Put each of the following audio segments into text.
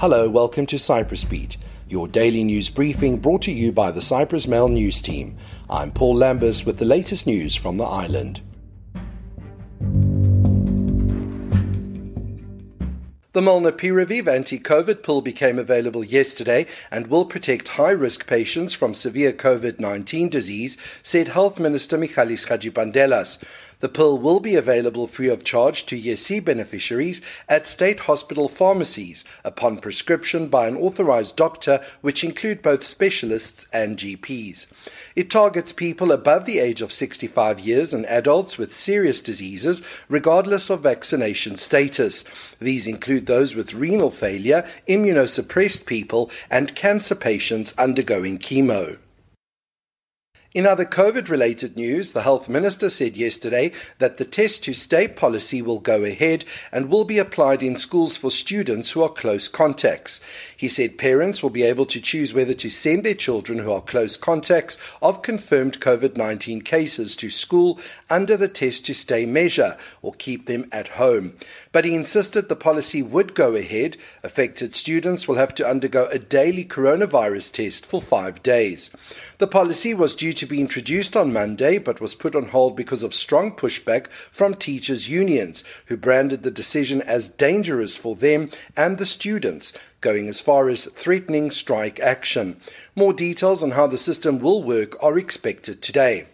Hello, welcome to Cyprus Beat, your daily news briefing brought to you by the Cyprus Mail news team. I'm Paul Lambus with the latest news from the island. The Molnupiravir anti-COVID pill became available yesterday and will protect high-risk patients from severe COVID-19 disease, said Health Minister Michalis Hadjipantelas. The pill will be available free of charge to GESY beneficiaries at state hospital pharmacies upon prescription by an authorized doctor, which include both specialists and GPs. It targets people above the age of 65 years and adults with serious diseases, regardless of vaccination status. These include those with renal failure, immunosuppressed people, and cancer patients undergoing chemo. In other COVID related news, the Health Minister said yesterday that the test to stay policy will go ahead and will be applied in schools for students who are close contacts. He said parents will be able to choose whether to send their children who are close contacts of confirmed COVID 19 cases to school under the test to stay measure or keep them at home. But he insisted the policy would go ahead. Affected students will have to undergo a daily coronavirus test for five days. The policy was due to be introduced on Monday but was put on hold because of strong pushback from teachers' unions, who branded the decision as dangerous for them and the students, going as far as threatening strike action. More details on how the system will work are expected today.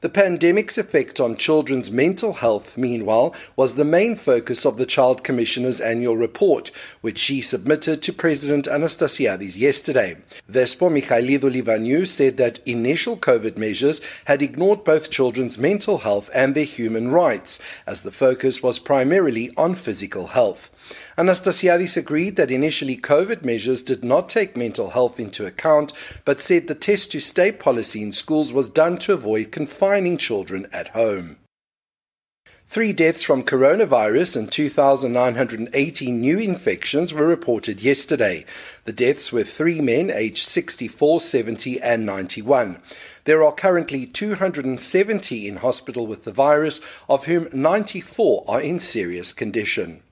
The pandemic's effect on children's mental health, meanwhile, was the main focus of the Child Commissioner's annual report, which she submitted to President Anastasiades yesterday. Despo Michaelidou Livaniou said that initial COVID measures had ignored both children's mental health and their human rights, as the focus was primarily on physical health. Anastasiades agreed that initially COVID measures did not take mental health into account, but said the test to stay policy in schools was done to avoid confining children at home. Three deaths from coronavirus and 2,980 new infections were reported yesterday. The deaths were three men aged 64, 70, and 91. There are currently 270 in hospital with the virus, of whom 94 are in serious condition.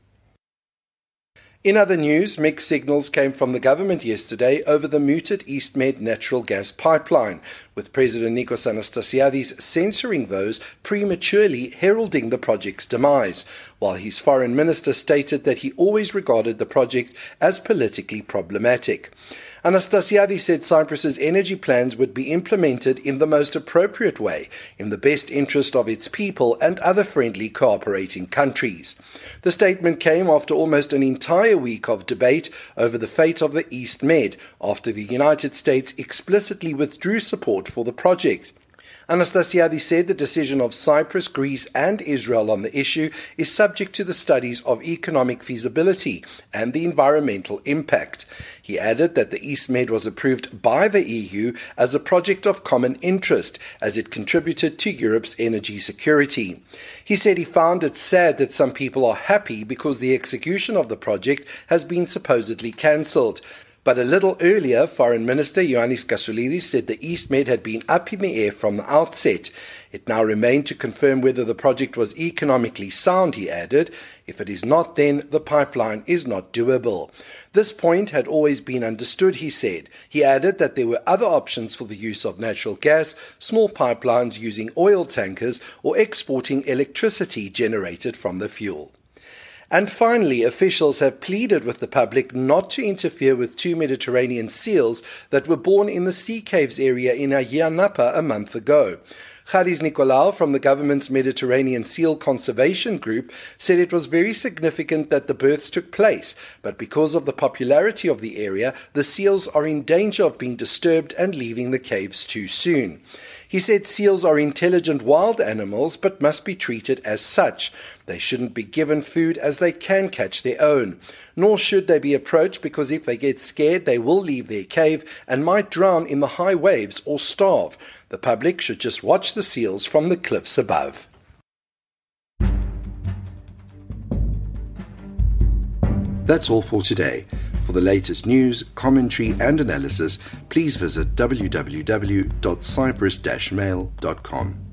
In other news, mixed signals came from the government yesterday over the mooted EastMed natural gas pipeline, with President Nicos Anastasiades censoring those prematurely heralding the project's demise, while his foreign minister stated that he always regarded the project as politically problematic. Anastasiades said Cyprus's energy plans would be implemented in the most appropriate way, in the best interest of its people and other friendly cooperating countries. The statement came after almost an entire week of debate over the fate of the East Med, after the United States explicitly withdrew support for the project. Anastasiades said the decision of Cyprus, Greece, and Israel on the issue is subject to the studies of economic feasibility and the environmental impact. He added that the EastMed was approved by the EU as a project of common interest as it contributed to Europe's energy security. He said he found it sad that some people are happy because the execution of the project has been supposedly cancelled. But a little earlier, Foreign Minister Ioannis Kasoulides said the East Med had been up in the air from the outset. It now remained to confirm whether the project was economically sound, he added. If it is not, then the pipeline is not doable. This point had always been understood, he said. He added that there were other options for the use of natural gas, small pipelines using oil tankers, or exporting electricity generated from the fuel. And finally, officials have pleaded with the public not to interfere with two Mediterranean seals that were born in the sea caves area in Ayia Napa a month ago. Charis Nicolaou from the government's Mediterranean Seal Conservation Group said it was very significant that the births took place, but because of the popularity of the area, the seals are in danger of being disturbed and leaving the caves too soon. He said seals are intelligent wild animals but must be treated as such. They shouldn't be given food as they can catch their own. Nor should they be approached because if they get scared, they will leave their cave and might drown in the high waves or starve. The public should just watch the seals from the cliffs above. That's all for today. For the latest news, commentary, and analysis, please visit www.cyprus-mail.com.